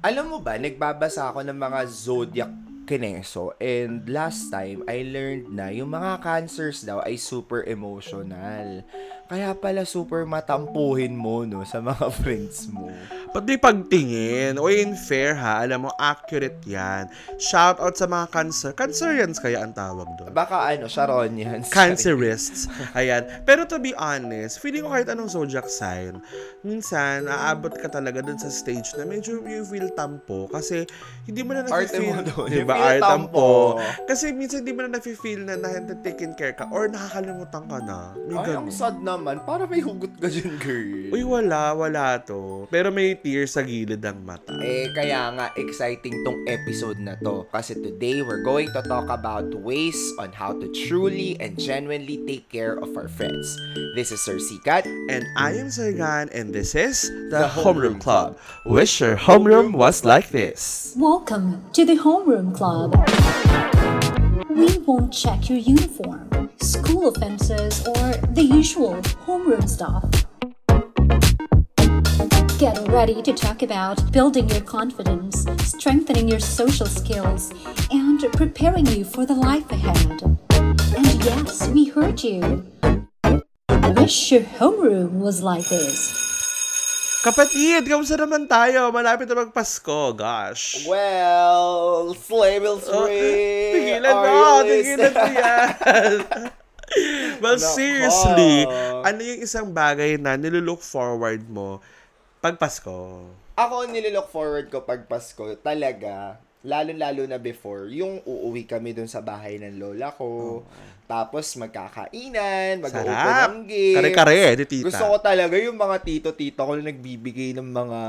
Alam mo ba, nagbabasa ako ng mga zodiac kineso and last time I learned na yung mga cancers daw ay super emotional. Kaya pala super matampuhin mo no sa mga friends mo. Pati pagtingin, o in fair ha, alam mo, accurate yan. Shout out sa mga cancer. Cancerians kaya ang tawag doon. Baka ano, Sharon yan. Cancerists. Ayan. Pero to be honest, feeling ko kahit anong zodiac sign, minsan, aabot ka talaga dun sa stage na medyo you feel tampo kasi hindi mo na Arte nafe-feel. mo doon. Diba? feel Arte tampo. Kasi minsan hindi mo na nafe-feel na na-taken care ka or nakakalimutan ka na. May Ay, ang ganun. sad naman. Para may hugot ka dyan, girl. Uy, wala, wala to. Pero may tears sa gilid ng mata. Eh, kaya nga, exciting tong episode na to. Kasi today, we're going to talk about ways on how to truly and genuinely take care of our friends. This is Sir Sikat. And I am Sargan, and this is the, Homeroom Club. Wish your homeroom was like this. Welcome to the Homeroom Club. We won't check your uniform, school offenses, or the usual homeroom stuff. Get ready to talk about building your confidence, strengthening your social skills, and preparing you for the life ahead. And yes, we heard you. I Wish your homeroom was like this. Kapatid, kamusta naman tayo? Malapit na magpasko, gosh. Well, sleigh bells Oh, ring. tigilan Are mo, you tigilan mo listening? yan. well, Nako. seriously, ano yung isang bagay na nilulook forward mo pag Pasko? Ako, nililook forward ko pag Pasko, talaga, lalo-lalo na before, yung uuwi kami dun sa bahay ng lola ko, tapos magkakainan, mag-open ng gift. Kare-kare, di tita. Gusto ko talaga yung mga tito-tito ko na nagbibigay ng mga,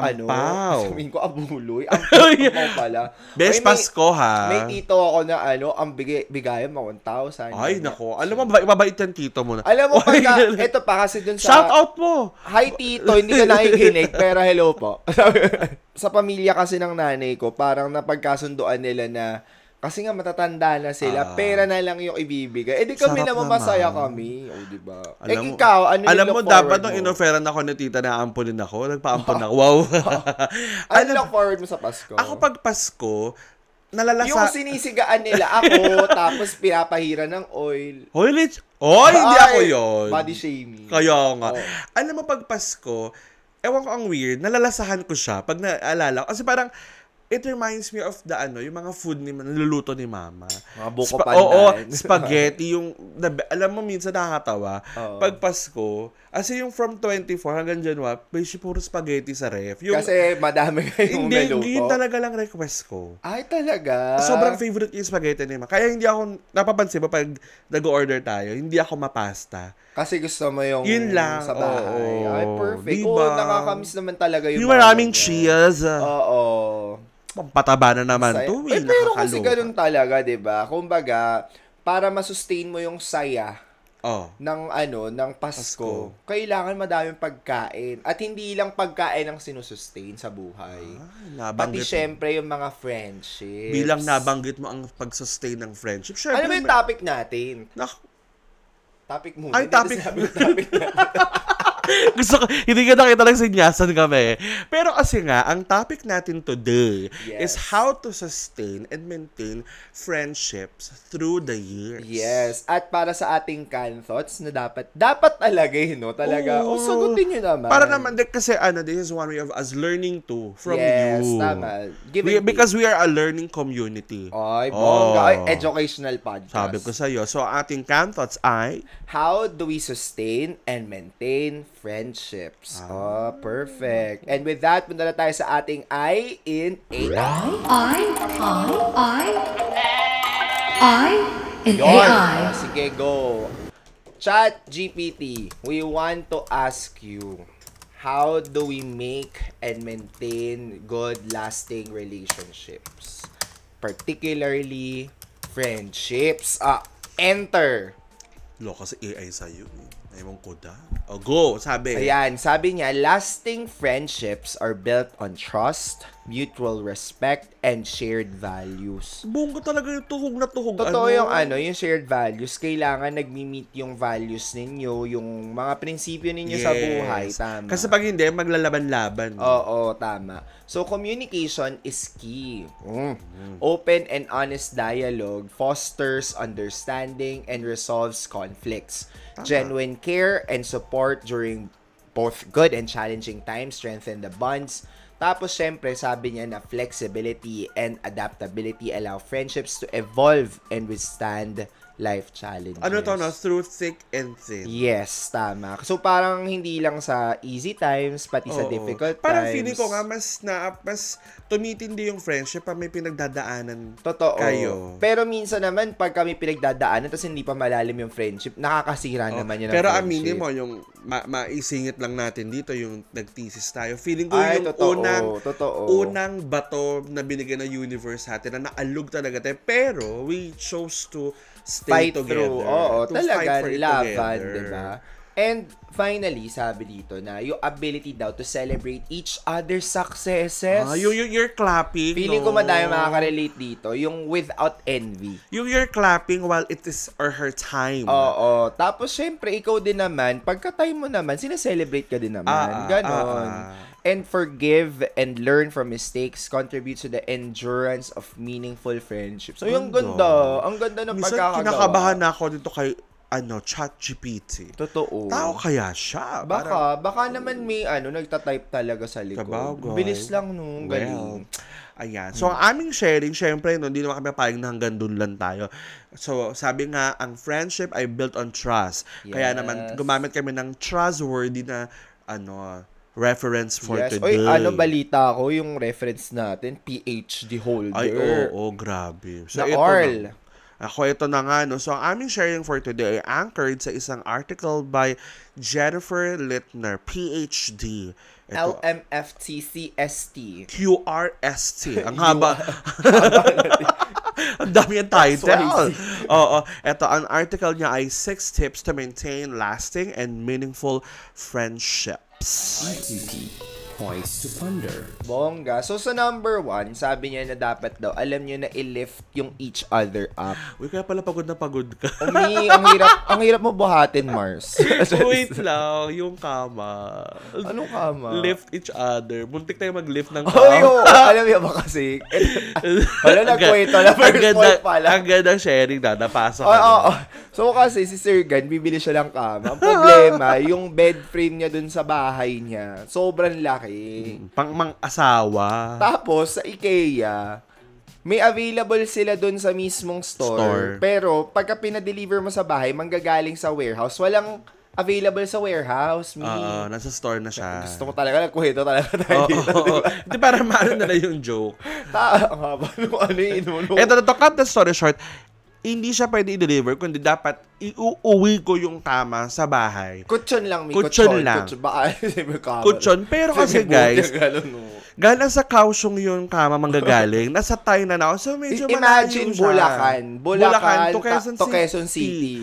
ano, Ampaw. sabihin ko, abuloy. Ampaw pala. Best Ay, Pasko, ha? May tito ako na, ano, ang bigay, bigayan mo, 1,000. Ay, ganyan. nako. Alam mo, mabait, mabait yan tito mo na. Alam mo, pagka, eto pa kasi dun sa... Shout out mo! Hi Tito, hindi ka nakikinig, pero hello po. sa pamilya kasi ng nanay ko, parang napagkasunduan nila na kasi nga matatanda na sila, Ah. pera na lang yung ibibigay. Eh di kami Sarap naman naman. masaya kami. O, di ba? Eh Alam mo- ikaw, ano Alam mo, look dapat forward nung inoferan ako ni tita na ampunin ako, nagpa-ampun ako. Wow. Ano yung look forward mo sa Pasko? ako pag Pasko, nalalasa... Yung sinisigaan nila ako, tapos pinapahira ng oil. Hoy, Lich! Hoy, hindi Ay, ako yon. Body shaming. Kaya nga. Oo. Alam mo, pag Pasko, ewan ko ang weird, nalalasahan ko siya pag naalala ko. Kasi parang, it reminds me of the ano, yung mga food ni niluluto ni mama. Mga buko Spa- pandan. Oo, spaghetti, yung, the- alam mo, minsan nakakatawa. Oo. Pag Pasko, kasi yung from 24 hanggang January, may puro spaghetti sa ref. Yung, Kasi madami kayong hindi, naluto. yun talaga lang request ko. Ay, talaga? Sobrang favorite yung spaghetti ni Ma. Kaya hindi ako, napapansin mo pag nag-order tayo, hindi ako mapasta. Kasi gusto mo yung Yun lang, sa bahay. oo. Ay, perfect. Diba? Oo, nakakamiss naman talaga yung Yung maraming cheese. Oo. Pampataba na naman Saya. to. Eh, pero kasi ganun talaga, di ba? Kumbaga, para masustain mo yung saya Oh. ng ano, ng Pasko, Pasko. kailangan madaming pagkain. At hindi lang pagkain ang sinusustain sa buhay. Ah, Pati syempre yung mga friendships. Bilang nabanggit mo ang pag-sustain ng friendship. Syempre, Ano ba yung topic natin? Nak- Topic muna. Ay, topic. topic natin. Gusto ko, hindi ka nakita ng sinyasan kami. Pero kasi nga, ang topic natin today Yes. is how to sustain and maintain friendships through the years. Yes. At para sa ating can thoughts na dapat, dapat talaga yun, no? Talaga, Oo. o sagutin nyo naman. Para naman, kasi ano, this is one way of us learning too from yes, you. tama. Give We- because we are a learning community. Ay, bongga. Ay, Oh. educational podcast. Sabi ko sa'yo. So, ating can thoughts ay, How do we sustain and maintain friendships? Oh, perfect. And with that, punta na tayo sa ating I in AI. I, I, I, I, and Yun. AI. Ah, Sige, go. Chat GPT, we want to ask you, how do we make and maintain good lasting relationships? Particularly, friendships. Ah, enter. lo kasi AI sa'yo. Ewan ko da. O, go! Sabi. Ayan, sabi niya, lasting friendships are built on trust, mutual respect, and shared values. Bongga talaga yung tuhog na tuhog. Totoo ano? yung ano, yung shared values, kailangan nagmi-meet yung values ninyo, yung mga prinsipyo ninyo sa Yes. buhay. Tama. Kasi pag hindi, maglalaban-laban. Oo, tama. So, communication is key. Mm. Open and honest dialogue fosters understanding and resolves conflicts. Genuine care and support during both good and challenging times strengthen the bonds. Tapos, syempre, sabi niya na flexibility and adaptability allow friendships to evolve and withstand life challenges. Ano to, no? Through thick and thin. Yes, tama. So, parang hindi lang sa easy times, pati sa Oo. difficult Parang times. feeling ko nga, mas, na, mas tumitindi yung friendship pag may pinagdadaanan Totoo. kayo. Pero minsan naman, pag kami pinagdadaanan, tapos hindi pa malalim yung friendship, nakakasira Oh, naman yun Pero friendship. aminin mo, yung ma- maisingit lang natin dito, yung nagtisis tayo. Feeling ko Ay, yung totoo, unang, totoo. unang bato na binigyan ng universe sa atin na naalog talaga tayo. Pero we chose to stay fight together. through. Oo, to talaga, fight for it laban, together. di ba? And finally, sabi dito na yung ability daw to celebrate each other's successes. Ah, yung, yung you're clapping, Feeling no? ko madami makaka-relate dito. Yung without envy. Yung you're clapping while it is or her time. Oo. Tapos, syempre, ikaw din naman, pagka-time mo naman, sineselebrate ka din naman. Ah, ah, Ganon. ah, ah. And forgive and learn from mistakes contributes to the endurance of meaningful friendships. So, yung Ganda. ganda. Ang ganda ng Minsan pagkakagawa. kinakabahan na ako dito kay ano, ChatGPT. Totoo. Tao kaya siya? Parang- Baka, baka naman may ano, nagtatype talaga sa likod. Sabagay. Bilis lang nung galing. Well, ayan. So, ang aming sharing, syempre, no, hindi naman kami payag na hanggang doon lang tayo. So, sabi nga, ang friendship ay built on trust. Kaya Yes. naman, gumamit kami ng trustworthy na, ano, reference for yes. today. Oy, ano balita ko, yung reference natin, PhD holder. Ay, oo, oo, grabe. So, Na ito Arl. Na, ako, ito na nga, no. So, ang aming sharing for today ay anchored sa isang article by Jennifer Littner, PhD. Ito, LMFTCST. QRST. Ang haba. ang dami yung title. Oo. Ito, ang article niya ay six tips to maintain lasting and meaningful friendships. ITP points to ponder. Bongga. So, sa number one, sabi niya na dapat daw, alam niyo na i-lift yung each other up. Uy, kaya pala pagod na pagod ka. Umi, ang hirap, ang hirap mo buhatin, Mars. Wait lang, yung kama. Anong kama? Lift each other. Muntik tayo mag-lift ng Oh, kama. yo, alam niyo ba kasi? Wala, na. Ang First ganda, point pa lang. ang ganda sharing na. Napasok Oo, ka na. oo, oo. So kasi si Sir Gan, bibili siya ng kama. Ang problema, yung bed frame niya dun sa bahay niya, sobrang laki. Pang mang asawa. Tapos sa IKEA, may available sila dun sa mismong store. Store. Pero pagka pinadeliver mo sa bahay, manggagaling sa warehouse, walang available sa warehouse. Me. Oo, nasa store na siya. Gusto ko talaga, nagkuhito talaga tayo Oo, dito. oo, oo. Hindi, para maano na lang yung joke. Ta, ang haba nung ano yun. nung- Ito na to, cut the story short, hindi siya pwede i-deliver, kundi dapat iuuwi ko yung kama sa bahay. Kutsyon lang, may Kutsyon kutsyon. lang. Kutsyon. Kama. Kutsyon. Pero kasi, guys, galing sa kausyong yung kama manggagaling, nasa tayo na na ako. So, medyo I- Imagine siya. Bulacan. Bulacan, to Quezon, to City. Quezon City.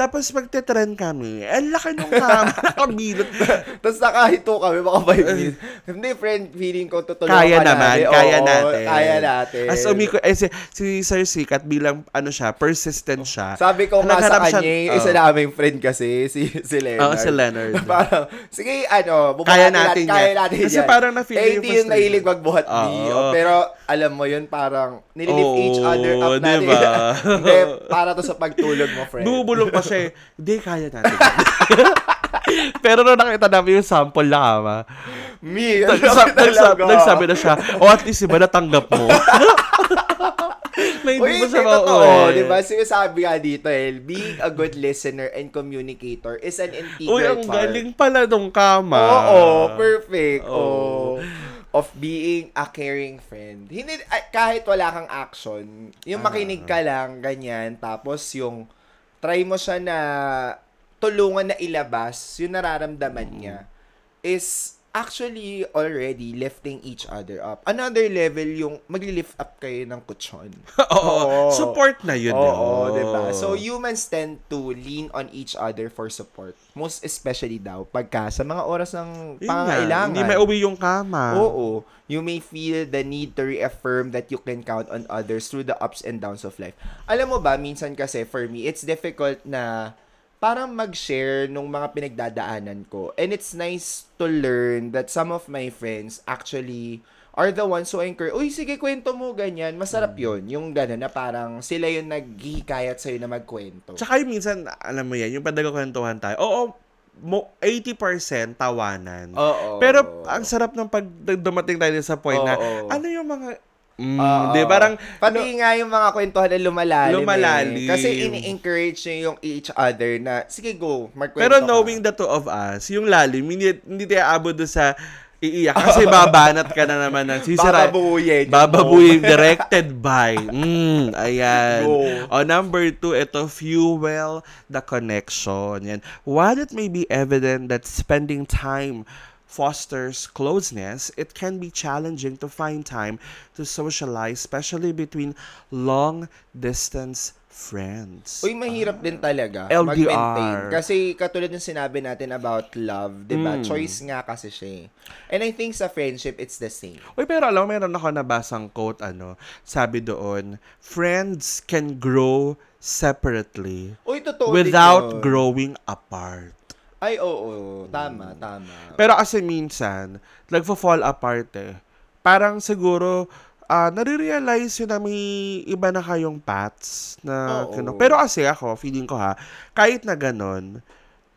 Tapos magte-trend kami. Ang laki nung kama, nakabilot. Tapos nakahito kami, baka 5 minutes. Hindi, friend, feeling ko tutulungan kaya ka naman, namin. kaya Oo, natin. Kaya natin. As umiko, eh, si, si Sir Sikat bilang, ano siya, persistent siya. Sabi ko nga sa Naghanap siya- kanya, yung Oo. isa naming friend kasi, si, si Leonard. Oo, si Leonard. parang, sige, ano, Kaya natin Kaya yan. natin Kasi yan. parang na-feel eh, yung yung frustration. nahilig magbuhat Oo. Dio. Pero, alam mo yun, parang, nililift Oo, each other up natin. diba? hindi, para to sa pagtulog mo, friend. Bumubulong pa siya. eh. Hindi, kaya natin. Pero nung nakita namin yung sample na kama, Me, ano nagsab- talaga? nagsabi na siya, o at least iba natanggap mo. May Uy, hindi hindi mo siya mauwi. di ba? Sinasabi nga dito eh, being a good listener and communicator is an integral Uy, ang part. galing pala nung kama. Oo, perfect. Oo. Oo. Of being a caring friend. Hindi, kahit wala kang action, yung makinig ka lang, ganyan, tapos yung try mo siya na tulungan na ilabas, yung nararamdaman niya, is actually already lifting each other up. Another level yung magli-lift up kayo ng kutsyon. Oo. Support na yun. Oo, oh. diba? So, humans tend to lean on each other for support. Most especially daw, pagka sa mga oras ng Yun nga, pangangailangan. Hindi may uwi yung kama. Oo. You may feel the need to reaffirm that you can count on others through the ups and downs of life. Alam mo ba, minsan kasi for me, it's difficult na parang mag-share nung mga pinagdadaanan ko. And it's nice to learn that some of my friends actually are the ones who encourage, uy, sige, kwento mo, ganyan. Masarap Hmm. yun. Yung gano'n na parang sila yung naghihikayat sa'yo na magkwento. Tsaka yung minsan, alam mo yan, yung padagakwentuhan tayo, oo, mo, 80% tawanan. Oo. Pero ang sarap ng pag dumating tayo sa point na, Oo. ano yung mga, mm, Oo. di, parang, Pati nga yung mga kwentuhan na lumalalim. Lumalalim. Eh. Kasi ini-encourage nyo yung each other na, sige go, magkwento pero ka." knowing the two of us, yung lalim, hindi, hindi tayo abot doon sa iiyak. Kasi babanat ka na naman ng sisira. Bababuyin. Bababuyin, directed by. Mm, ayan. Go. O, number two, ito, fuel the connection. Yan. While it may be evident that spending time fosters closeness, it can be challenging to find time to socialize, especially between long-distance friends. Uy, mahirap din talaga LDR. mag-maintain. Kasi katulad ng sinabi natin about love, di ba? Mm. Choice nga kasi siya eh. And I think sa friendship, it's the same. Uy, pero alam mo, meron ako nabasang quote, ano, sabi doon, friends can grow separately Uy, totoo without growing apart. Ay, oo. Tama, tama. Pero kasi minsan, nagfo-fall apart eh. Parang siguro, ah nare-realize yun na may iba na kayong paths na Oo. kano- Pero kasi ako, feeling ko ha, kahit na ganon,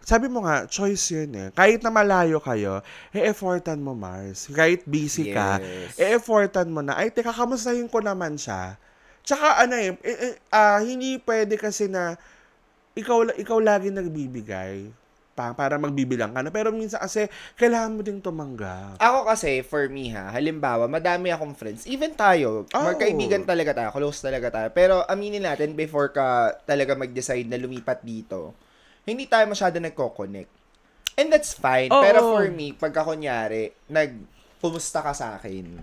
sabi mo nga, choice yun eh. Kahit na malayo kayo, e-effortan mo, Mars. Kahit busy ka, Yes. e-effortan mo na, ay, teka, kamustahin ko naman siya. Tsaka ano eh, eh, eh, ah, hindi pwede kasi na ikaw, ikaw lagi nagbibigay pa, para magbibilang ka na. Pero minsan kasi, kailangan mo ding tumanggap. Ako kasi, for me ha, halimbawa, madami akong friends. Even tayo, Oh. magkaibigan talaga tayo, close talaga tayo. Pero aminin natin, before ka talaga mag-decide na lumipat dito, hindi tayo masyado nagko-connect. And that's fine. Oo. Pero for me, pagka kunyari, nag, pumusta ka sa akin,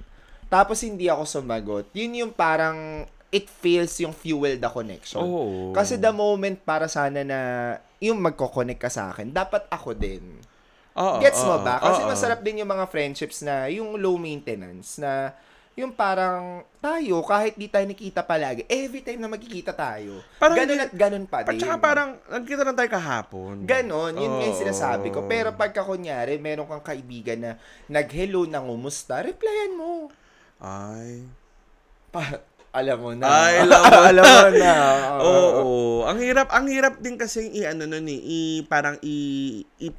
tapos hindi ako sumagot, yun yung parang, it feels yung fuel the connection. Oo. Kasi the moment para sana na yung magko-connect ka sa akin, dapat ako din. Oo, Gets mo oo, ba? Kasi oo. masarap din yung mga friendships na yung low maintenance na yung parang tayo, kahit di tayo nakita palagi, every time na magkikita tayo, Parang ganun at ganun pa At din. saka parang, nagkita lang tayo kahapon. Ganon, yun nga yung sinasabi ko. Pero pagka kunyari, meron kang kaibigan na nag-hello na ngumusta, replyan mo. Ay. Pa, alam mo na. Ay, alam mo alam mo na. Oo. Ang hirap, ang hirap din kasi i ano nun eh, i parang i, i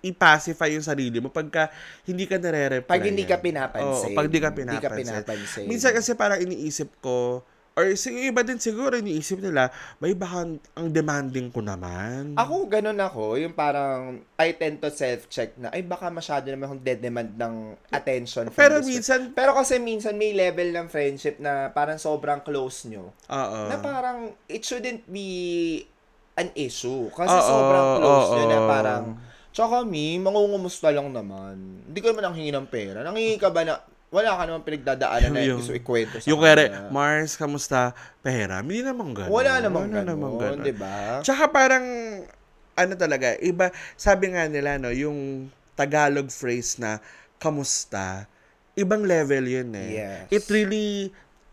i-pacify yung sarili mo pagka hindi ka nare-reply. Pag hindi ka pinapansin. Oo, pag di ka Hindi ka pinapansin. pinapansin. Minsan kasi parang iniisip ko, or sig- iba din siguro iniisip nila, may baka ang demanding ko naman. Ako, ganun ako. Yung parang, I tend to self-check na, ay baka masyado naman akong demand ng attention. Pero minsan- person. Pero kasi minsan may level ng friendship na parang sobrang close nyo. Oo. Na parang, it shouldn't be an issue. Kasi Oo, sobrang close oo. nyo na parang, tsaka kami, mangungumusta lang naman. Hindi ko naman nanghingi ng pera. Nanghingi ka ba na, wala ka naman pinagdadaanan na Yung- gusto ikwento sa yung kanya. Mars, kamusta? Pera? Hindi naman ganun. Wala namang Wala ganun, namang ganun. di ba? Tsaka parang, ano talaga, iba, sabi nga nila, no, yung Tagalog phrase na, kamusta, ibang level yun eh. Yes. It really,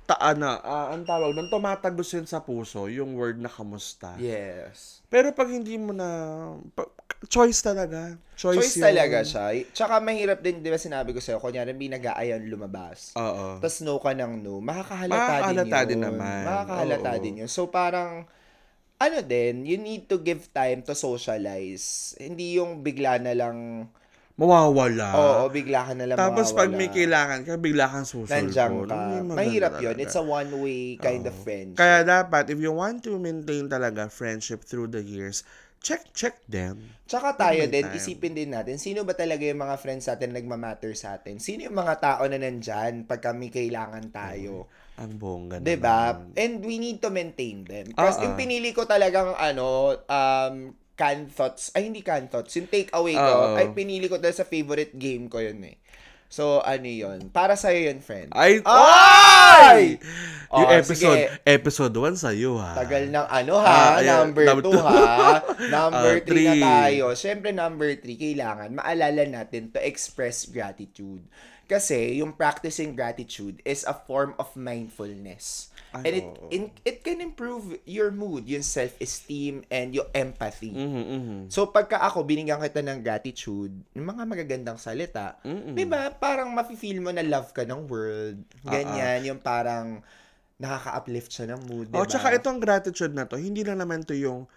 ta, ano, ah, ang tawag doon, tumatagos yun sa puso, yung word na kamusta. Yes. Pero pag hindi mo na, pa- choice talaga. Choice, Choice yun. talaga siya. Tsaka mahirap din, di ba sinabi ko sa'yo, kunyari may nag-aayan lumabas. Oo. Tapos no ka ng no, makakahalata, Makakahalata din din yun. naman. Makakahalata Oo. din yun. So parang, ano din, you need to give time to socialize. Hindi yung bigla na lang, Mawawala. oo, bigla ka na lang Tapos pag may mawawala. kailangan ka, bigla kang susulpot. Nandiyan ka. Mahirap yun. talaga. It's a one-way kind of friendship. Kaya dapat, if you want to maintain talaga friendship through the years, check, check them. Tsaka tayo May din, time. isipin din natin, sino ba talaga yung mga friends natin na nagmamatter sa atin? Sino yung mga tao na nandyan pag kami kailangan tayo? Ang bongga naman. And we need to maintain them. Kasi Ah, yung pinili ko talagang ano, um, canned thoughts, ay hindi canned thoughts, yung takeaway ko, Oo. ay pinili ko dahil sa favorite game ko yun eh. So, ano yun? Para sa'yo yun, friend. Ay! Ay! Yung Oh, episode, sige. episode 1 sa'yo, ha? Tagal ng ano ha, Ah, number Number 2 two. ha. Number Ah, 3 na three. tayo. Siyempre number 3, kailangan maalala natin to express gratitude. Kasi yung practicing gratitude is a form of mindfulness. And it, in- it can improve your mood, yung self-esteem, and yung empathy. Mhm, mhm. So, pagka ako, binigyan kita ng gratitude, yung mga magagandang salita, Mm-mm. di ba, parang mafe-feel mo na love ka ng world. Ganyan, yung parang nakaka-uplift siya ng mood, di Oh, ba? tsaka itong gratitude na to, hindi lang naman to yung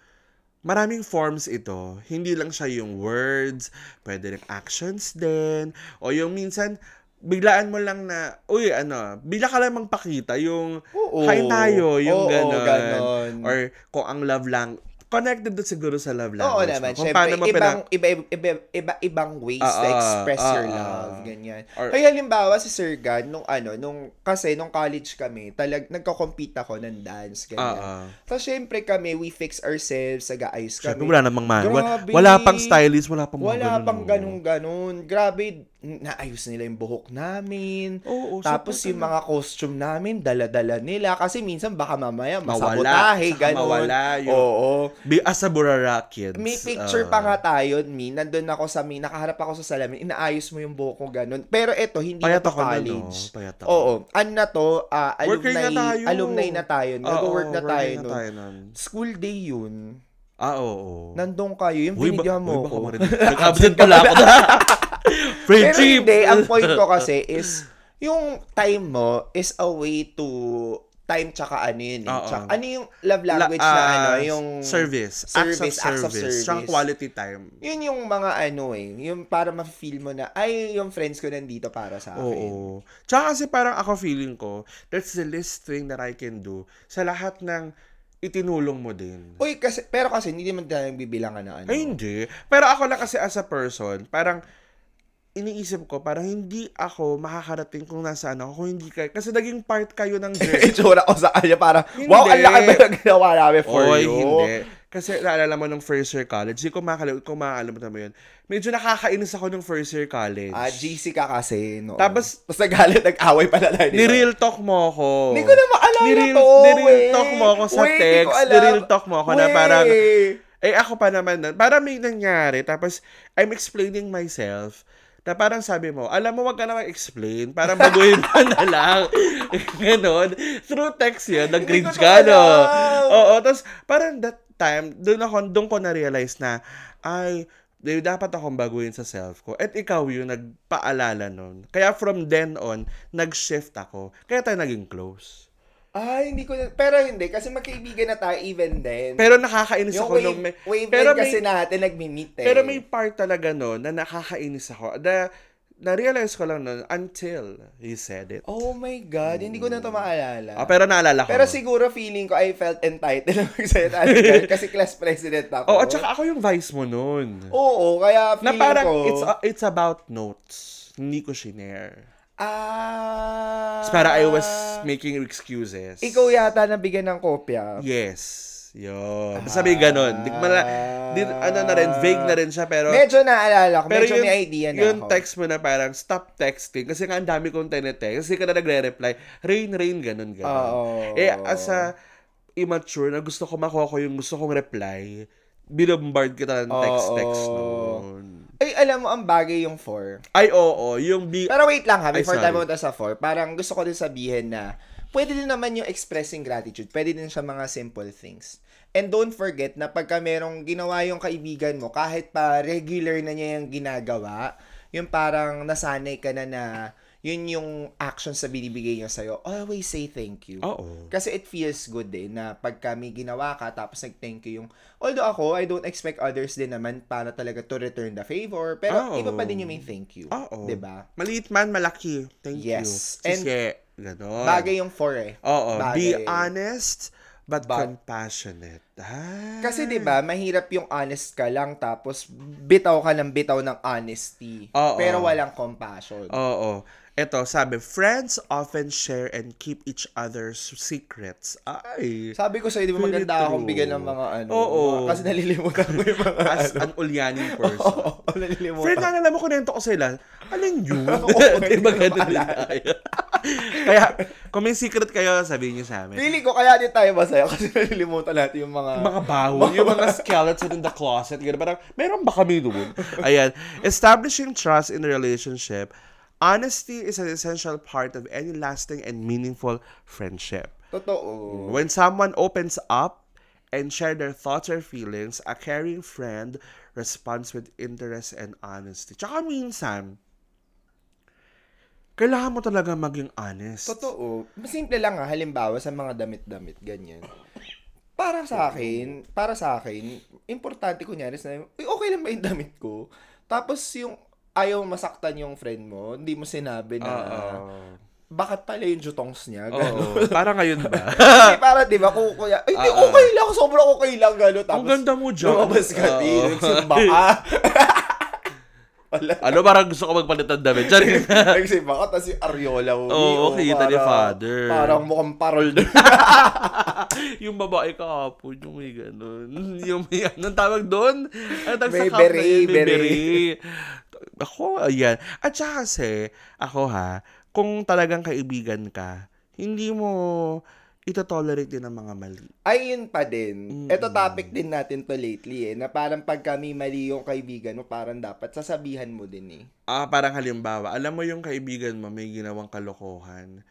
maraming forms ito. Hindi lang siya yung words, pwede rin actions din. O yung minsan, biglaan mo lang na, uy, ano, bigla ka lang magpakita yung Oo. kain tayo, yung Oo, ganon. ganon. Or kung ang love lang, connected doon siguro sa love Oo language. naman. mo. Kung Siyempre, paano mo ibang, pina- iba, iba, iba, ibang ways to ah, express your love. Ganyan. Or- Kaya halimbawa si Sir God, nung ano, nung, kasi nung college kami, talag, nagko-compete ako ng dance. Ganyan. ah. So, syempre kami, we fix ourselves, nag-aayos kami. Siyempre, wala namang man. Wala, Grabe. wala pang stylist, wala pang mga Wala ganun, pang no. ganun-ganun. Grabe, naayos nila yung buhok namin. Oo, Tapos yung mga costume namin, dala-dala nila. Kasi minsan baka mamaya Mawala. masabotahe, Saka ganun. mawala yung- Oo. Be, as a Burara kids. May picture ah. pa nga tayo, Mi. Nandun ako sa Mi. Nakaharap ako sa salamin. Inaayos mo yung buhok ko, ganun. Pero eto, hindi Payat na to ako nun, college. no? Payat ako. Oo. Ano na to? ah, Working alumni, na tayo. alumni na tayo. Oo, Nag-work na tayo. na tayo nun. School day yun. Ah, oo. Nandun kayo. Yung Uy, ba- binigyan mo uy, baka ko. marinig. Nag-absent pala ako. Pero Friendship! hindi, ang point ko kasi is, yung time mo is a way to time tsaka ano yun eh. Tsaka, ano yung love language La- na ah, ano, yung service. service, acts of service. Tsaka quality time. Yun yung mga ano eh, yung para ma-feel mo na, ay, yung friends ko nandito para sa akin. Oo. Tsaka kasi parang ako feeling ko, that's the least thing that I can do sa lahat ng itinulong mo din. Uy, kasi, pero kasi hindi naman tayo bibilangan na ano. Ay, hindi. Pero ako lang kasi as a person, parang iniisip ko, parang hindi ako makakarating kung nasaan ako, kung hindi kayo. Kasi naging part kayo ng journey. Itsura ko sa kanya, parang, Hindi. wow, ang laki ba na ginawa namin for Oy, you? hindi. Kasi naalala mo nung first year college, hindi ko makakalimutan, kung makakalimutan mo yun, medyo nakakainis ako nung first year college. Ah, GC ka kasi, no? Tapos- Tapos nagalit, nag-away pala tayo. Ni-real talk mo ako. Hindi ko na maalala Ni-real, to, ni-real wey. talk mo ako sa ko text. Ni-real talk mo ako na Wey. parang, eh ako pa naman, parang may nangyari. Tapos, I'm explaining myself. Na parang sabi mo, alam mo, wag ka na mag-explain. Parang baguhin mo na lang. Ganon. Through text yun, nag-cringe ka, no? Oo, tapos parang that time, doon ako, doon ko na-realize na, ay, dapat akong baguhin sa self ko. At ikaw yung nagpaalala nun. Kaya from then on, nag-shift ako. Kaya tayo naging close. Ay, hindi ko na, pero hindi, kasi magkaibigan na tayo even then. Pero nakakainis yung ako wave, nung may... wavelength pero may, kasi natin nagmi-meet eh. pero may part talaga no na nakakainis ako. Na, na-realize ko lang nun until he said it. Oh my God, hindi ko na to maalala. Ah, pero naalala ko. Pero siguro feeling ko I felt entitled na magsalita kasi class president ako. Oo, at saka ako yung vice mo nun. Oo, kaya na feeling parang ko... it's uh, it's about notes. Hindi ko shinare. Ah... Tapos parang I was making excuses. Ikaw yata nabigyan ng kopya. Yes. Yun. Basta may ganun. Di mala, di, ano na rin, vague na rin siya, pero... Medyo naalala ko, pero medyo yung, may idea na yung ako. text mo na parang stop texting kasi nga ang dami kong tinetext kasi ka na nagre-reply rain rain ganun ganun Oo. eh as a immature na gusto ko makuha ko yung gusto kong reply binombard kita ng text text Oo. noon Ay, alam mo, ang bagay yung 4. ay oo yung bi Pero wait lang ha, before tayo pumunta sa 4, parang gusto ko din sabihin na pwede din naman yung expressing gratitude. Pwede din siya mga simple things. And don't forget na pagka merong ginawa yung kaibigan mo, kahit pa regular na niya yung ginagawa, yung parang nasanay ka na na yun yung action sa binibigay niya sa'yo, always say thank you. oo Kasi it feels good eh, na pagka may ginawa ka, tapos nag-thank you yung, although ako, I don't expect others din naman para talaga to return the favor, pero Oo. iba pa din yung may thank you. oo ba? maliit man malaki thank Yes. you And Sige, ganon Bagay yung 4 eh. oo be honest but, But- compassionate ah. Kasi 'di ba, mahirap yung honest ka lang tapos bitaw ka ng bitaw ng honesty. Oo. Pero walang compassion. Oo. Ito, sabi, friends often share and keep each other's secrets. Ay. Sabi ko sa'yo, di ba maganda akong true. bigyan ng mga ano. Oo. mga- kasi nalilimutan ko yung mga As ano. an ulyaning person. Oo, nalilimutan. Friend, alam mo, kunento ko sila. Alin yun? Oo, Di ba hindi ko ganun din maalala. tayo? Kaya, kung may secret kayo, sabihin niyo sa amin. Feeling ko kaya din tayo masaya kasi nalilimutan natin yung mga... mga bawon, yung mga skeletons in the closet. Ganun, parang, meron ba kami doon? Ayan. Establishing trust in a relationship. Honesty is an essential part of any lasting and meaningful friendship. Totoo. When someone opens up and share their thoughts or feelings, a caring friend responds with interest and honesty. Tsaka minsan, kailangan mo talaga maging honest. Totoo. Simple lang ha, halimbawa sa mga damit-damit, ganyan. Para sa akin, para sa akin, importante kunyari na, "Uy, okay lang ba yung damit ko? Tapos yung ayaw masaktan yung friend mo, hindi mo sinabi na, Oo. bakit pala yung jutongs niya? Oo. Parang ngayon ba? Hindi, para, di ba, kung kuya, ay, di, Ah, ah. okay lang, sobrang okay lang, gano'n. Tapos, Ang ganda mo dyan. Lumabas ka, Oo. di, nagsimba ka. Wala. ano, parang gusto ko magpalit ng damit. Diyan. Nagsimba ka, tapos yung Ariola. Oo, kita ni Father. Parang mukhang parol doon. yung babae kahapon, yung may ganun. Yung may, anong tawag doon? Ano tawag May sa beret? May beret. Ako, ayan. At saka kasi, ako ha, kung talagang kaibigan ka, hindi mo ito-tolerate din ang mga mali. Ay, yun pa din. Ito topic din natin to lately eh, na parang pag kami mali yung kaibigan mo, parang dapat sasabihan mo din eh. Ah, parang halimbawa, alam mo yung kaibigan mo may ginawang kalokohan.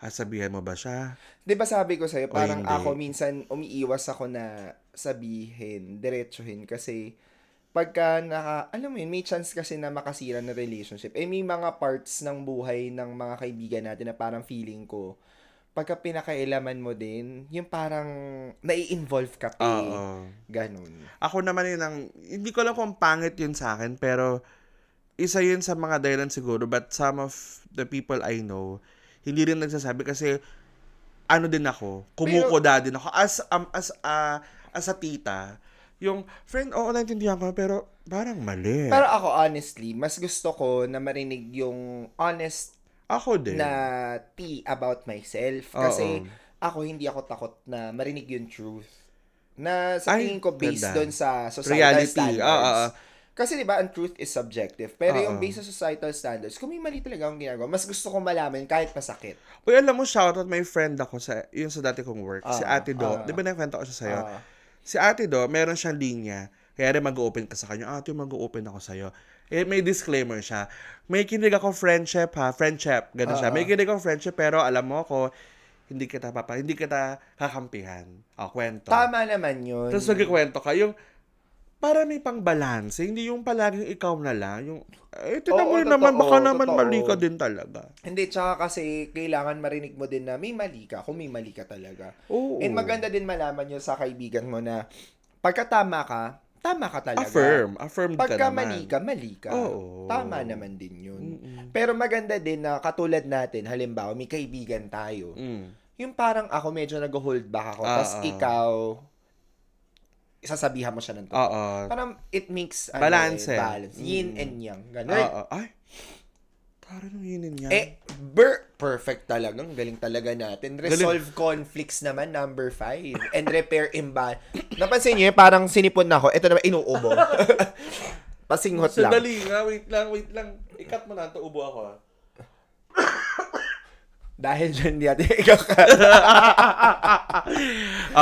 Sasabihan mo ba siya? Di ba sabi ko sa'yo, parang ako minsan umiiwas ako na sabihin, diretsuhin kasi pagka naka, alam mo yun, may chance kasi na makasira na relationship. Eh, may mga parts ng buhay ng mga kaibigan natin na parang feeling ko, pagka pinakailaman mo din, yung parang nai-involve ka pa eh. Oo. Ganun. Ako naman yun ang, hindi ko alam kung pangit yun sa akin, pero isa yun sa mga dahilan siguro, but some of the people I know, hindi rin nagsasabi kasi ano din ako, kumukuda din ako as um, as a as a tita. Yung friend, oo, naintindihan ko, pero parang mali. Pero ako, honestly, mas gusto ko na marinig yung honest ako din. na tea about myself. Kasi Oo. ako, hindi ako takot na marinig yung truth. Na sa Ay, tingin ko, based ganda. doon sa societal Reality. standards. Ah, ah, ah. Kasi di ba ang truth is subjective. Pero Oo. yung based sa societal standards, kung may mali talaga akong ginagawa, mas gusto ko malaman kahit masakit. Uy, alam mo, shoutout may friend ako sa, yun sa dati kong work, si Ah, Ate Do. ah. Di ba nakwento ko siya sa'yo? Ah. Si Ate Do, meron siyang linya. Kaya rin mag-open ka sa kanya. Ate, mag-open ako sa'yo. Eh, may disclaimer siya. May kinig ako friendship ha. Friendship. Ganun siya. May kinig ako friendship pero alam mo ako, hindi kita papa, hindi kita kakampihan. O, kwento. Tama naman yun. Tapos nagkikwento ka, yung para may pang balance, hindi yung palaging ikaw na lang. Yung, eh, tinan mo naman, baka naman totoo. mali ka din talaga. Hindi, tsaka kasi kailangan marinig mo din na may mali ka kung may mali ka talaga. Oo. And maganda din malaman yun sa kaibigan mo na pagka tama ka, tama ka talaga. Affirm. Affirm ka Pagka naman. mali ka, mali ka. Oo. Tama naman din yun. Pero maganda din na katulad natin, halimbawa, may kaibigan tayo. Mm. Yung parang ako medyo nag-hold back ako, Ah, tapos ah. ikaw, sasabihan mo siya ng totoo. Oo. Parang it makes ano, Balance eh, eh. balance. Yin Mm. and yang. Ganun. Oo. Ay. Parang yun niya. Eh, ber, perfect talagang galing talaga natin. Resolve conflicts naman, number five. And repair imbalance. Napansin niyo, parang sinipon na ako. Ito naman, inuubo. Pasinghot lang. Sandali nga, wait lang, wait lang. Ikat mo na, ito ubo ako ah. Dahil dyan, di natin ikaka.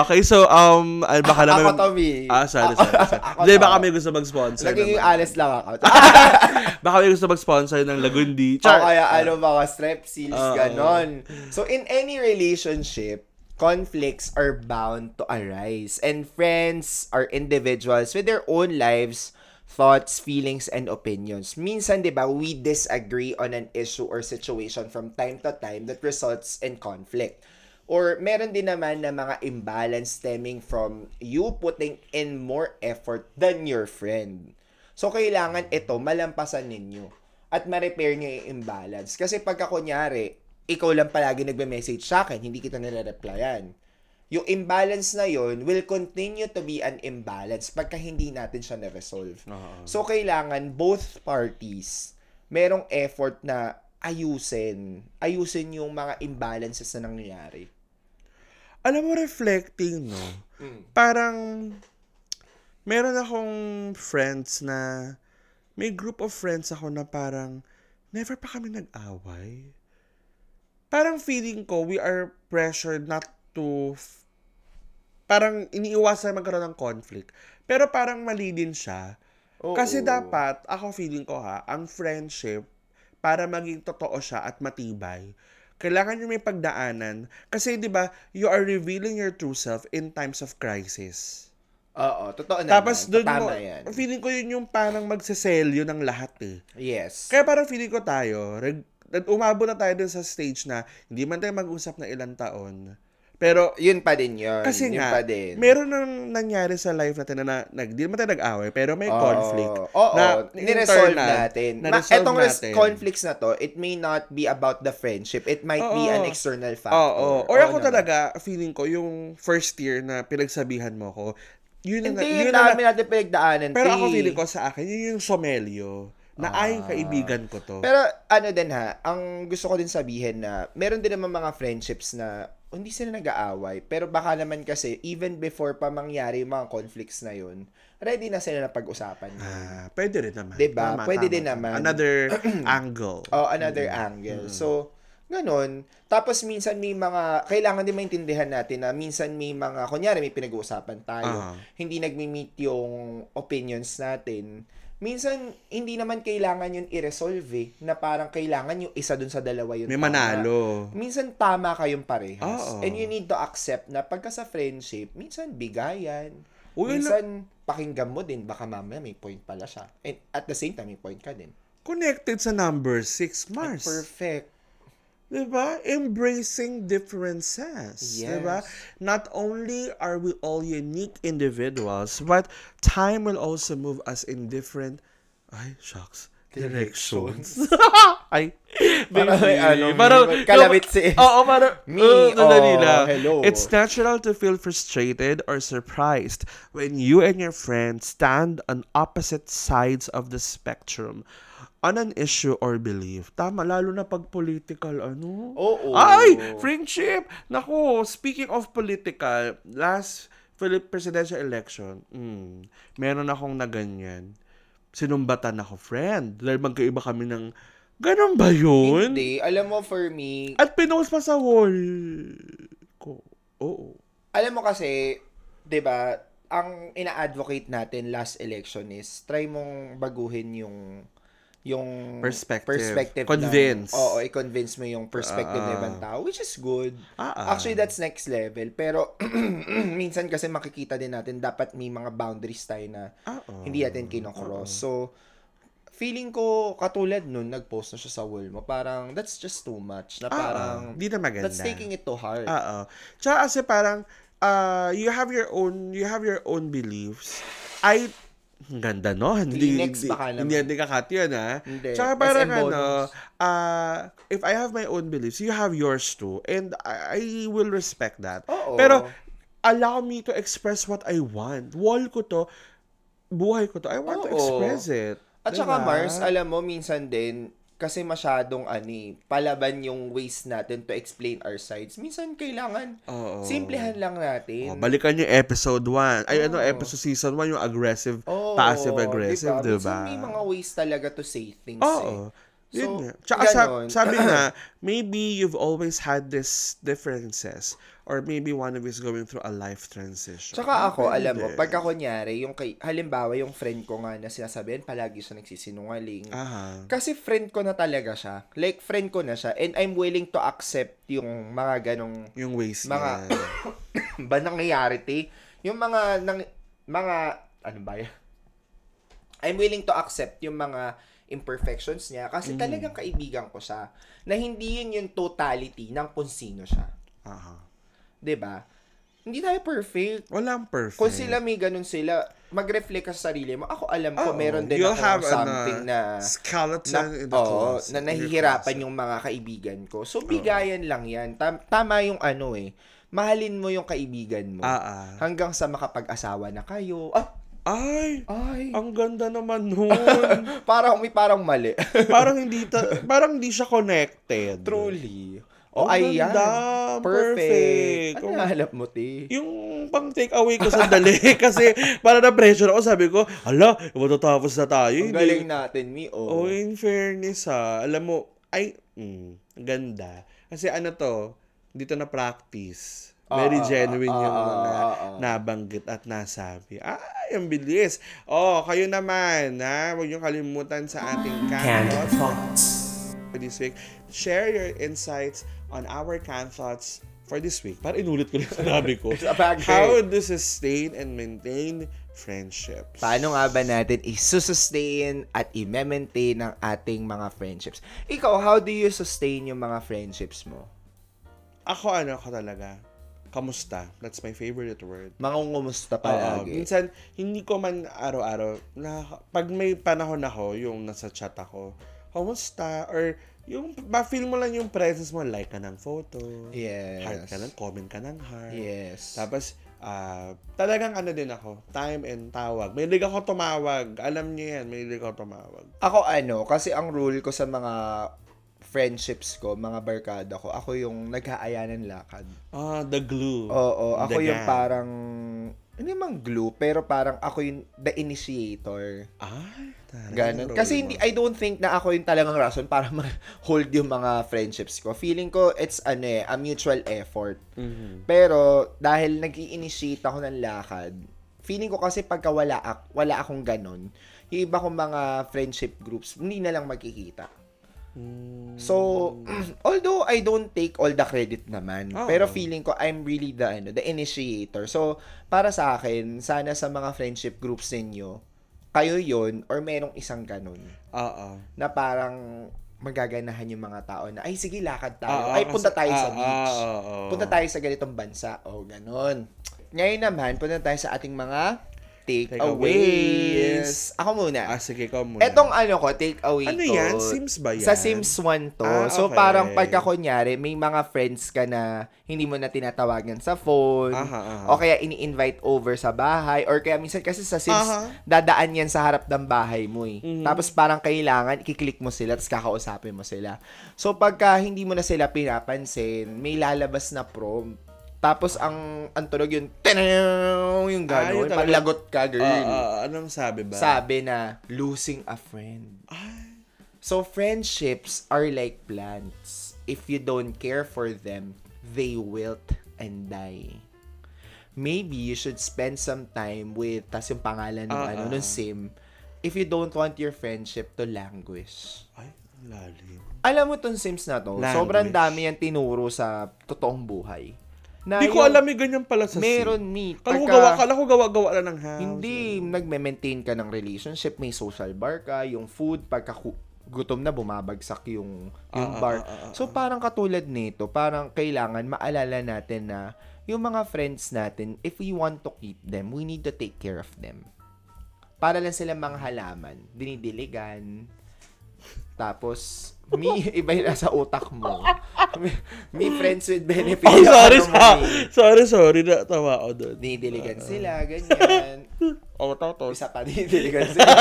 okay, so, um, ah, baka naman... Ako, Tommy. Ah, sorry, sorry. sorry. Ako, Hindi, baka may gusto mag-sponsor Naging honest lang ako. Baka may gusto mag-sponsor ng Lagundi. o kaya ano, mga strepsils, Oo. ganon. So, in any relationship, conflicts are bound to arise. And friends are individuals with their own lives, thoughts, feelings, and opinions. Minsan, di ba, we disagree on an issue or situation from time to time that results in conflict. Or meron din naman na mga imbalance stemming from you putting in more effort than your friend. So, kailangan ito malampasan ninyo at ma-repair nyo yung imbalance. Kasi pagka kunyari, ikaw lang palagi nagme-message sa akin, hindi kita nire-replyan. Yung imbalance na yon will continue to be an imbalance pagka hindi natin siya na-resolve. Oo. So, kailangan both parties merong effort na ayusin? Ayusin yung mga imbalances na nangyayari. Alam mo, reflecting, no? Parang, meron akong friends na, may group of friends ako na parang, never pa kami nag-away. Parang feeling ko, we are pressured not to, parang iniiwasan magkaroon ng conflict. Pero parang mali din siya. Oo. Kasi dapat, ako feeling ko ha, ang friendship, para maging totoo siya at matibay, kailangan nyo may pagdaanan. Kasi, di ba, you are revealing your true self in times of crisis. Oo, totoo naman. Tapos, doon mo, yan. feeling ko yun yung parang magseselyo ng lahat eh. Yes. Kaya parang feeling ko tayo, reg- umabot na tayo dun sa stage na hindi man tayo mag-usap na ilang taon. Pero, yun pa din yun. kasi yun nga, pa din. meron nang nangyari sa life natin na, na nag, di naman tayo nag-away, pero may Oo. conflict. Oo, na niresolve internal, natin. Ma- na-resolve etong natin. conflicts na to, it may not be about the friendship. It might be Oo. an external factor. Oo. Or Oo ako naman. talaga, feeling ko, yung first year na pinagsabihan mo ko, yun na, Hindi, yun na, dami natin pinagdaanan. pero ako feeling ko sa akin, yun yung somelyo, na ay, kaibigan ko to. Ah. Pero ano din ha, ang gusto ko din sabihin na meron din naman mga friendships na hindi sila nag-aaway. Pero baka naman kasi, even before pa mangyari yung mga conflicts na yun, ready na sila na pag-usapan. yun. Ah, pwede rin naman. Diba? Tama, Pwede tama, din naman. Another angle. Oh, another angle. So, ganun. Tapos minsan may mga, kailangan din maintindihan natin na minsan may mga, kunyari may pinag-uusapan tayo, Ah. hindi nagmi-meet yung opinions natin. Minsan, hindi naman kailangan yun i-resolve eh, na parang kailangan yung isa dun sa dalawa yun. May tama. manalo. Minsan tama kayong parehas. Oo. And you need to accept na pagka sa friendship, minsan bigayan. Uy, minsan pakinggan mo din, baka mamaya may point pala siya. And at the same time, may point ka din. Connected sa number 6, Mars. Perfect. Diba? Embracing differences. Yes. Diba? Not only are we all unique individuals, but time will also move us in different, ay, shucks, directions. ay, Parang may ano, Parang, kalawit si- Oo, parang, Me, mm, oh, oh, hello. It's natural to feel frustrated or surprised when you and your friends stand on opposite sides of the spectrum on an issue or belief. Tama, lalo na pag political, ano? Oo. Ay! Friendship! Naku, speaking of political, last Philip presidential election, mm, meron akong na ganyan. Sinumbatan ako, friend. Dahil magkaiba kami ng, ganun ba yun? Hindi. Alam mo, for me, At pinost pa sa wall ko. Oo. alam mo kasi, 'di ba, ang ina-advocate natin last election is try mong baguhin yung yung Perspective. perspective Convince. Ng, oo, i-convince mo yung perspective ng Ah. ibang tao, which is good. Ah, ah. Actually, that's next level. Pero, minsan kasi makikita din natin, dapat may mga boundaries tayo na Ah, oo. hindi natin kinocross. So, feeling ko, katulad nun, nag-post na siya sa wall mo, parang, that's just too much. Na Ah, parang, ah. Di na maganda. that's taking it to heart. Oo. Tsaka kasi parang, uh, you have your own, you have your own beliefs. I, ang ganda, no? Hindi, Kleenex hindi, baka naman. hindi, hindi kakat yun, ha? Hindi. Tsaka parang SM ano, uh, if I have my own beliefs, you have yours too. And I, I will respect that. Oo. Pero, allow me to express what I want. Wall ko to, buhay ko to. I want to Oo. express it. At saka Diba? Mars, alam mo, minsan din, kasi masyadong ani, palaban yung ways natin to explain our sides. Minsan kailangan, Oo. simplehan lang Oh, natin. balikan yung episode 1. Ay, ano, episode season 1, yung aggressive, Oo, passive-aggressive, diba? diba? Minsan may mga ways talaga to say things. Oo. Eh. Yun So, nga. Tsaka sa- ganon. sabi nga, maybe you've always had these differences or maybe one of you is going through a life transition. Tsaka ako, Pwede alam mo, pagka kunyari, yung kay, halimbawa, yung friend ko nga na sinasabihan, palagi siya nagsisinungaling. Aha. Kasi friend ko na talaga siya. Like, friend ko na siya. And I'm willing to accept yung mga ganong Yung ways Mga- niya. ba nangyayari, te? Yung mga, nang, mga, ano ba yan? I'm willing to accept yung mga imperfections niya kasi Mm. talagang kaibigan ko siya na hindi yun yung totality ng kung sino siya. Aha. 'Di ba? Hindi tayo perfect. Walang perfect. Kung sila may ganun sila, mag-reflect ka sa sarili mo. Ako alam ko, Oo. meron din ako have something an, na, uh, skeleton na, in the oo, closet. na nahihirapan yung mga kaibigan ko. So, bigayan lang yan. Tam- tama yung ano eh. Mahalin mo yung kaibigan mo. Ah, ah. Hanggang sa makapag-asawa na kayo. Ah, Ay, Ay, ang ganda naman nun. parang may parang mali. parang hindi ta- parang hindi siya connected. Truly. O Ang ayan. ganda. Perfect. Perfect. Ano nahanap mo, te? Yung pang take away ko sandali kasi para na pressure ako sabi ko, hala, matatapos na tayo. Ang hindi." galing natin, Mi. Oh, Oh. in fairness ha, alam mo, ay, mm, ganda. Kasi ano to, dito na practice. Very Ah, ah, genuine ah, yung ah, mga ah, ah. nabanggit at nasabi. Ay, ang bilis. Oh, kayo naman, ha? Huwag niyong kalimutan sa ating Canned canvas thoughts. for this week. Share your insights on our can thoughts for this week. Para inulit ko rin sinabi ko. How to sustain and maintain friendships. Paano nga ba natin i-sustain at i-maintain ang ating mga friendships? Ikaw, how do you sustain yung mga friendships mo? Ako ano ko talaga. Kamusta? That's my favorite word. Mangungumusta Oo. palagi. minsan, hindi ko man araw-araw, na, pag may panahon ako, yung nasa chat ako, kamusta? Or, yung, ma-feel mo lang yung presence mo, like ka ng photo, Yes. heart ka ng, comment ka ng heart. Yes. Tapos, ah, talagang ano din ako, time and tawag. May liga ako tumawag. Alam niyo yan, may liga ako tumawag. Ako ano, kasi ang rule ko sa mga friendships ko, mga barkada ko, ako yung nag-aaya ng lakad. Ah, the glue. Oo, The ako yung gang. parang, hindi mang glue, pero parang ako yung the initiator. Ganon. role Kasi hindi, I don't think na ako yung talagang rason para ma-hold yung mga friendships ko. Feeling ko, it's ano eh, a mutual effort. Mhm. Pero, dahil nag initiate ako ng lakad, feeling ko kasi pagka wala, ak- wala akong ganon, yung iba kong mga friendship groups, hindi na lang magkikita. So, although I don't take all the credit naman, Oo. pero feeling ko I'm really the ano, the initiator. So, para sa akin, sana sa mga friendship groups ninyo, kayo 'yon or merong isang ganun Oo. na parang magaganahan yung mga tao na ay sige lakad tayo. Oo, ay punta tayo sa ah, beach. ah, oo, oo. Punta tayo sa ganitong bansa. O ganun. Ngayon naman, punta tayo sa ating mga takeaways. Ako muna. Ah, sige, ikaw muna. Etong ano ko, take away Ano ko. yan? Sims ba yan? Sa Sims 1 to. Ah, So, okay. parang pagka kunyari, may mga friends ka na hindi mo na tinatawagan sa phone. Aha, aha. O kaya ini-invite over sa bahay. Or kaya minsan kasi sa Sims, Aha. dadaan yan sa harap ng bahay mo eh. Mhm. Tapos parang kailangan, ikiklik mo sila, tapos kakausapin mo sila. So, pagka hindi mo na sila pinapansin, may lalabas na prompt. Tapos ang ang tunog yun, "Tanaw!" yung Ah, gano'n. talaga. Paglagot ka, girl. Ah, ah, anong sabi ba? Sabi na, losing a friend. Ay, So, friendships are like plants. If you don't care for them, they wilt and die. Maybe you should spend some time with, tas yung pangalan ng Ah, ano, ah. ng sim, if you don't want your friendship to languish. ay, lalim. Alam mo tong sims na to, Languish. sobrang dami yan tinuro sa totoong buhay. Na Hindi ko yung- alam may ganyan pala sa Meron, meet. Kala ko gawa, kala ko gawa-gawa lang ng house. Hindi, nagme-maintain ka ng relationship, may social bar ka, yung food, pagka gutom na, bumabagsak yung, yung Ah, ah, bar. ah, ah, ah, so, parang katulad nito, parang kailangan maalala natin na yung mga friends natin, if we want to keep them, we need to take care of them. Para lang sila mga halaman, dinidiligan, tapos, me, iba yung nasa utak mo. me, me friends with benefits. Oh, sorry, ano sa, sorry, sorry, natawa ako doon. Dinidiligan sila, ganyan. Oh, tapos. Isa pa, dinidiligan sila.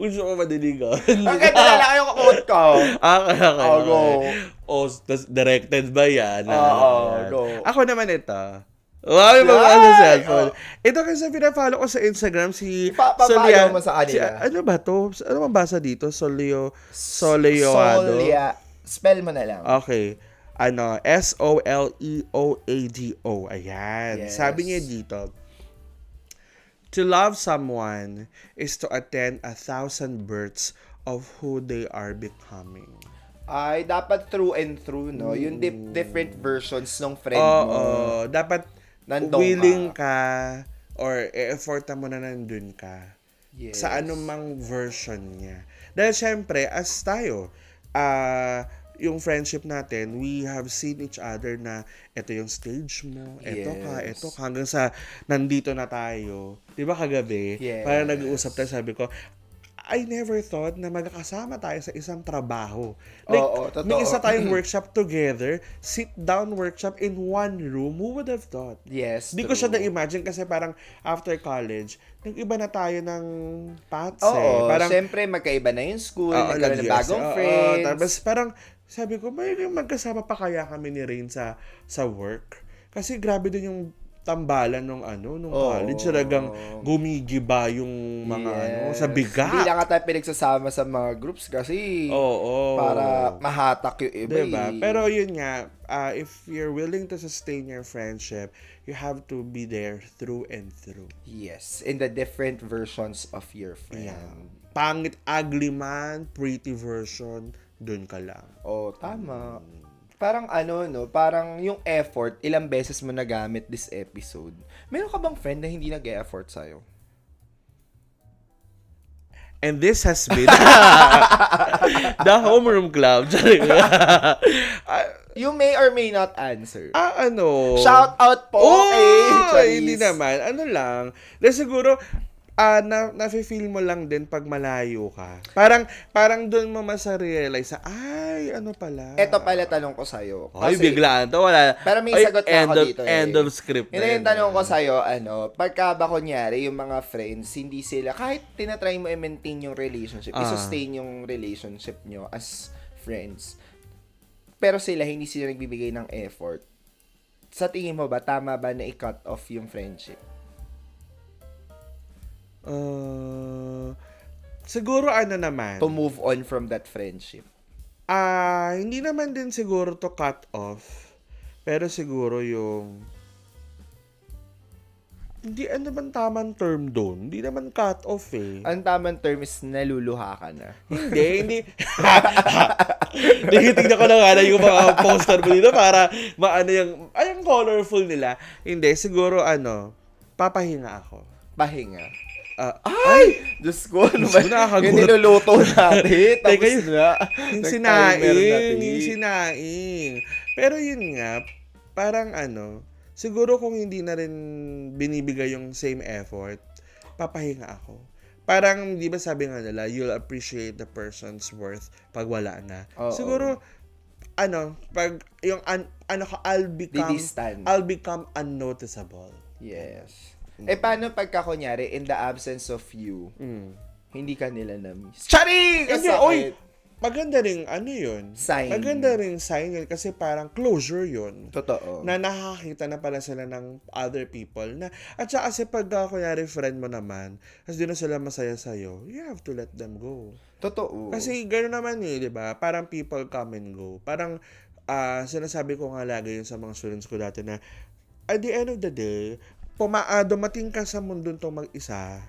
Gusto ko madiligan. Ang ganda na lang yung quote ko. ah, kaya kaya. Oh, go. Oh, directed ba yan? Oo, Ah, go. Ako naman ito. Wow, yung mga ano cellphone. oh. Ito kasi pinafollow ko sa Instagram si Pa- pa- Solia- mo sa kanila. si- ano ba to? Ano mabasa dito? Solio Soleoado. Solia. Spell mo na lang. Okay. Ano, E S-O-L-E-O-A-D-O. Ayan. Yes. Sabi niya dito, To love someone is to attend a thousand births of who they are becoming. Ay, dapat through and through, no? Yung dif- different versions ng friend Oo, mo. dapat Nandun willing ka. or e-effort mo na nandun ka Yes. sa anumang version niya. Dahil syempre, as tayo, ah yung friendship natin, we have seen each other na ito yung stage mo, ito ka, Yes. ito ka, hanggang sa nandito na tayo. Di ba kagabi? Yes. Parang nag-uusap tayo, sabi ko, I never thought na magkakasama tayo sa isang trabaho. Like, Oo, totoo. may isa tayong workshop together, sit-down workshop in one room. Who would have thought? Yes, Di ko siya true. na-imagine kasi parang after college, nag-iba na tayo ng paths Oo, eh. Parang, syempre magkaiba na yung school, Oo, nagkaroon ng bagong Oo, friends. tapos parang, sabi ko, may magkasama pa kaya kami ni Rain sa, sa work? Kasi grabe din yung tambalan nung ano, nung Oo. college. Talagang gumigiba yung mga ano, sa Yes. bigat. Hindi lang ka tayo pinagsasama sa mga groups kasi Oo. para mahatak yung iba. Diba? eh. Pero yun nga, uh, if you're willing to sustain your friendship, you have to be there through and through. Yes, in the different versions of your friend. Yeah. Pangit, ugly man, pretty version, dun ka lang. Oh, tama. Parang ano, no? Parang yung effort, ilang beses mo nagamit this episode. Meron ka bang friend na hindi nag-effort sa'yo? And this has been the Homeroom Club. Ah, You may or may not answer. ah, ano? Shout out po Oh, kay hindi naman. Ano lang. Dahil siguro, ah na, nafe-feel mo lang din pag malayo ka. Parang, parang doon mo masa-realize, na, ay, ano pala. Ito pala tanong ko sa'yo. Ay, biglaan to. Wala. Pero may Ay, sagot na end ako of, dito eh. End of script na yung tanong ko sa'yo, ano, pagka ba kunyari, yung mga friends, hindi sila, kahit tinatry mo i-maintain yung relationship, Ah. i-sustain yung relationship nyo as friends, pero sila, hindi sila nagbibigay ng effort, sa tingin mo ba, tama ba na i-cut off yung friendship? Uh, siguro ano naman. To move on from that friendship? Ah, hindi naman din siguro to cut off. Pero siguro yung hindi ano bang tamang term doon? Hindi naman cut off eh. Ang tamang term is naluluha ka na. hindi, hindi. Tinitignan ko na nga na yung mga poster mo dito para maano yung, ay, yung colorful nila. Hindi, siguro ano, papahinga ako. Pahinga. Ah, Ay! Diyos ko, ano ba? Yung niluluto natin. Teka, Tapos yun- na. yung sinaing, yung sinaing. Pero yun nga, parang ano, siguro kung hindi na rin binibigay yung same effort, papahinga ako. Parang, di ba sabi nga nila, you'll appreciate the person's worth pag wala na. Oo. Siguro, ano, pag yung, an, ano ka, I'll become. I'll become unnoticeable. Yes. Eh, paano pagka, kunyari, in the absence of you, Mm. hindi ka nila na-miss? Charing! Hindi, oy, maganda rin, ano yun? Sign. Maganda rin sign yun kasi parang closure yun. Totoo. na nakakita na pala sila ng other people na at saka kasi pag uh, kunyari friend mo naman kasi di na sila masaya sa'yo you have to let them go Totoo. kasi gano'n naman eh di ba parang people come and go parang ah sinasabi ko nga lagi yun sa mga students ko dati na at the end of the day puma ah, dumating ka sa mundo to mag-isa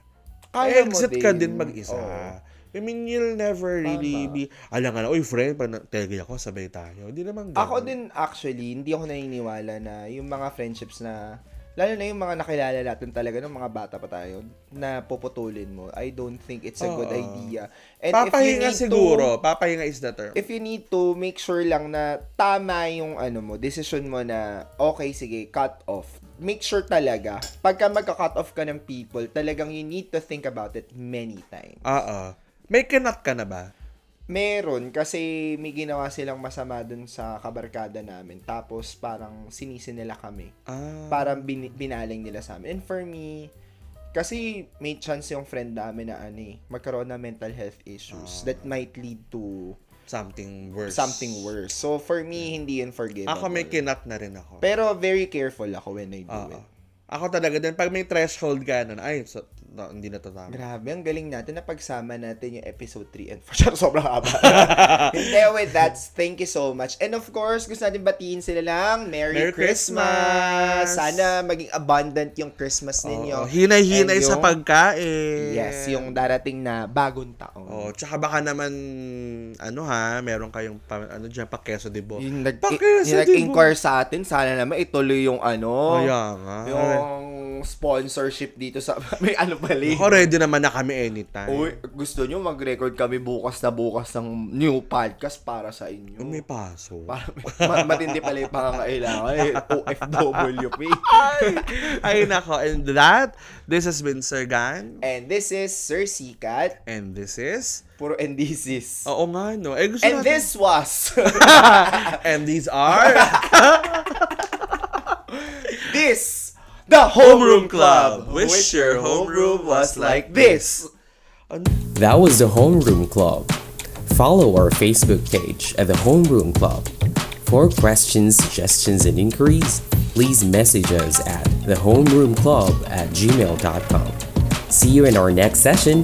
Kaya exit ka din. din mag-isa Oo. I mean, you'll never really Tama. be, alam nga na, uy, friend, pag na- ako, sabay tayo. Hindi naman ganun. Ako din, actually, hindi ako naniniwala na yung mga friendships na, lalo na yung mga nakilala natin talaga ng mga bata pa tayo, na puputulin mo, I don't think it's a good Oo. idea. And if you Papahinga need siguro. To, Papahinga is the term. if you need to, make sure lang na tama yung ano mo, decision mo na, okay, sige, cut off. Make sure talaga, pagka magka-cut off ka ng people, talagang you need to think about it many times. Oo. May kinat ka na ba? Meron, kasi may ginawa silang masama dun sa kabarkada namin. Tapos, parang sinisi nila kami. Ah. Parang bin- binaling nila sa amin. And for me, kasi may chance yung friend namin na ano eh, magkaroon ng mental health issues that might lead to Something worse. something worse. So, for me, hindi yun forgivable. Ako may kinat na rin ako. Pero very careful ako when I do Oo. it. Ako talaga din, pag may threshold ka nun, ay, so, hindi na to tama. Grabe, ang galing natin na pagsama natin yung episode 3 and 4. Sobrang haba. Hindi, with that, thank you so much. And of course, gusto natin batiin sila lang, Merry, Merry Christmas! Christmas! Sana maging abundant yung Christmas ninyo. Oo. Hinay-hinay And sa yung- pagkain. Yes, yung darating na bagong taon. Oh, tsaka baka naman ano ha, meron kayong pa, ano diyan pa queso de bo. Yung, yung nag-inquire sa atin, sana naman ituloy yung ano, Kaya nga. yung sponsorship dito sa... May ano pala. Ako ready naman na kami anytime. Uy, gusto nyo mag-record kami bukas na bukas ng new podcast para sa inyo. May paso. Para, ma- matindi pala yung pangangailangan. Eh, OFWP. Ay nako, and that, this has been Sir Gan. And this is Sir Sikat. And this is... Puro and this is. Oo nga, no? Eh, gusto And natin- this was. and these are... this. The Homeroom Club. Wish your homeroom was like this. That was the Homeroom Club. Follow our Facebook page at the Homeroom Club. For questions, suggestions, and inquiries, please message us at thehomeroomclub at gmail.com. See you in our next session.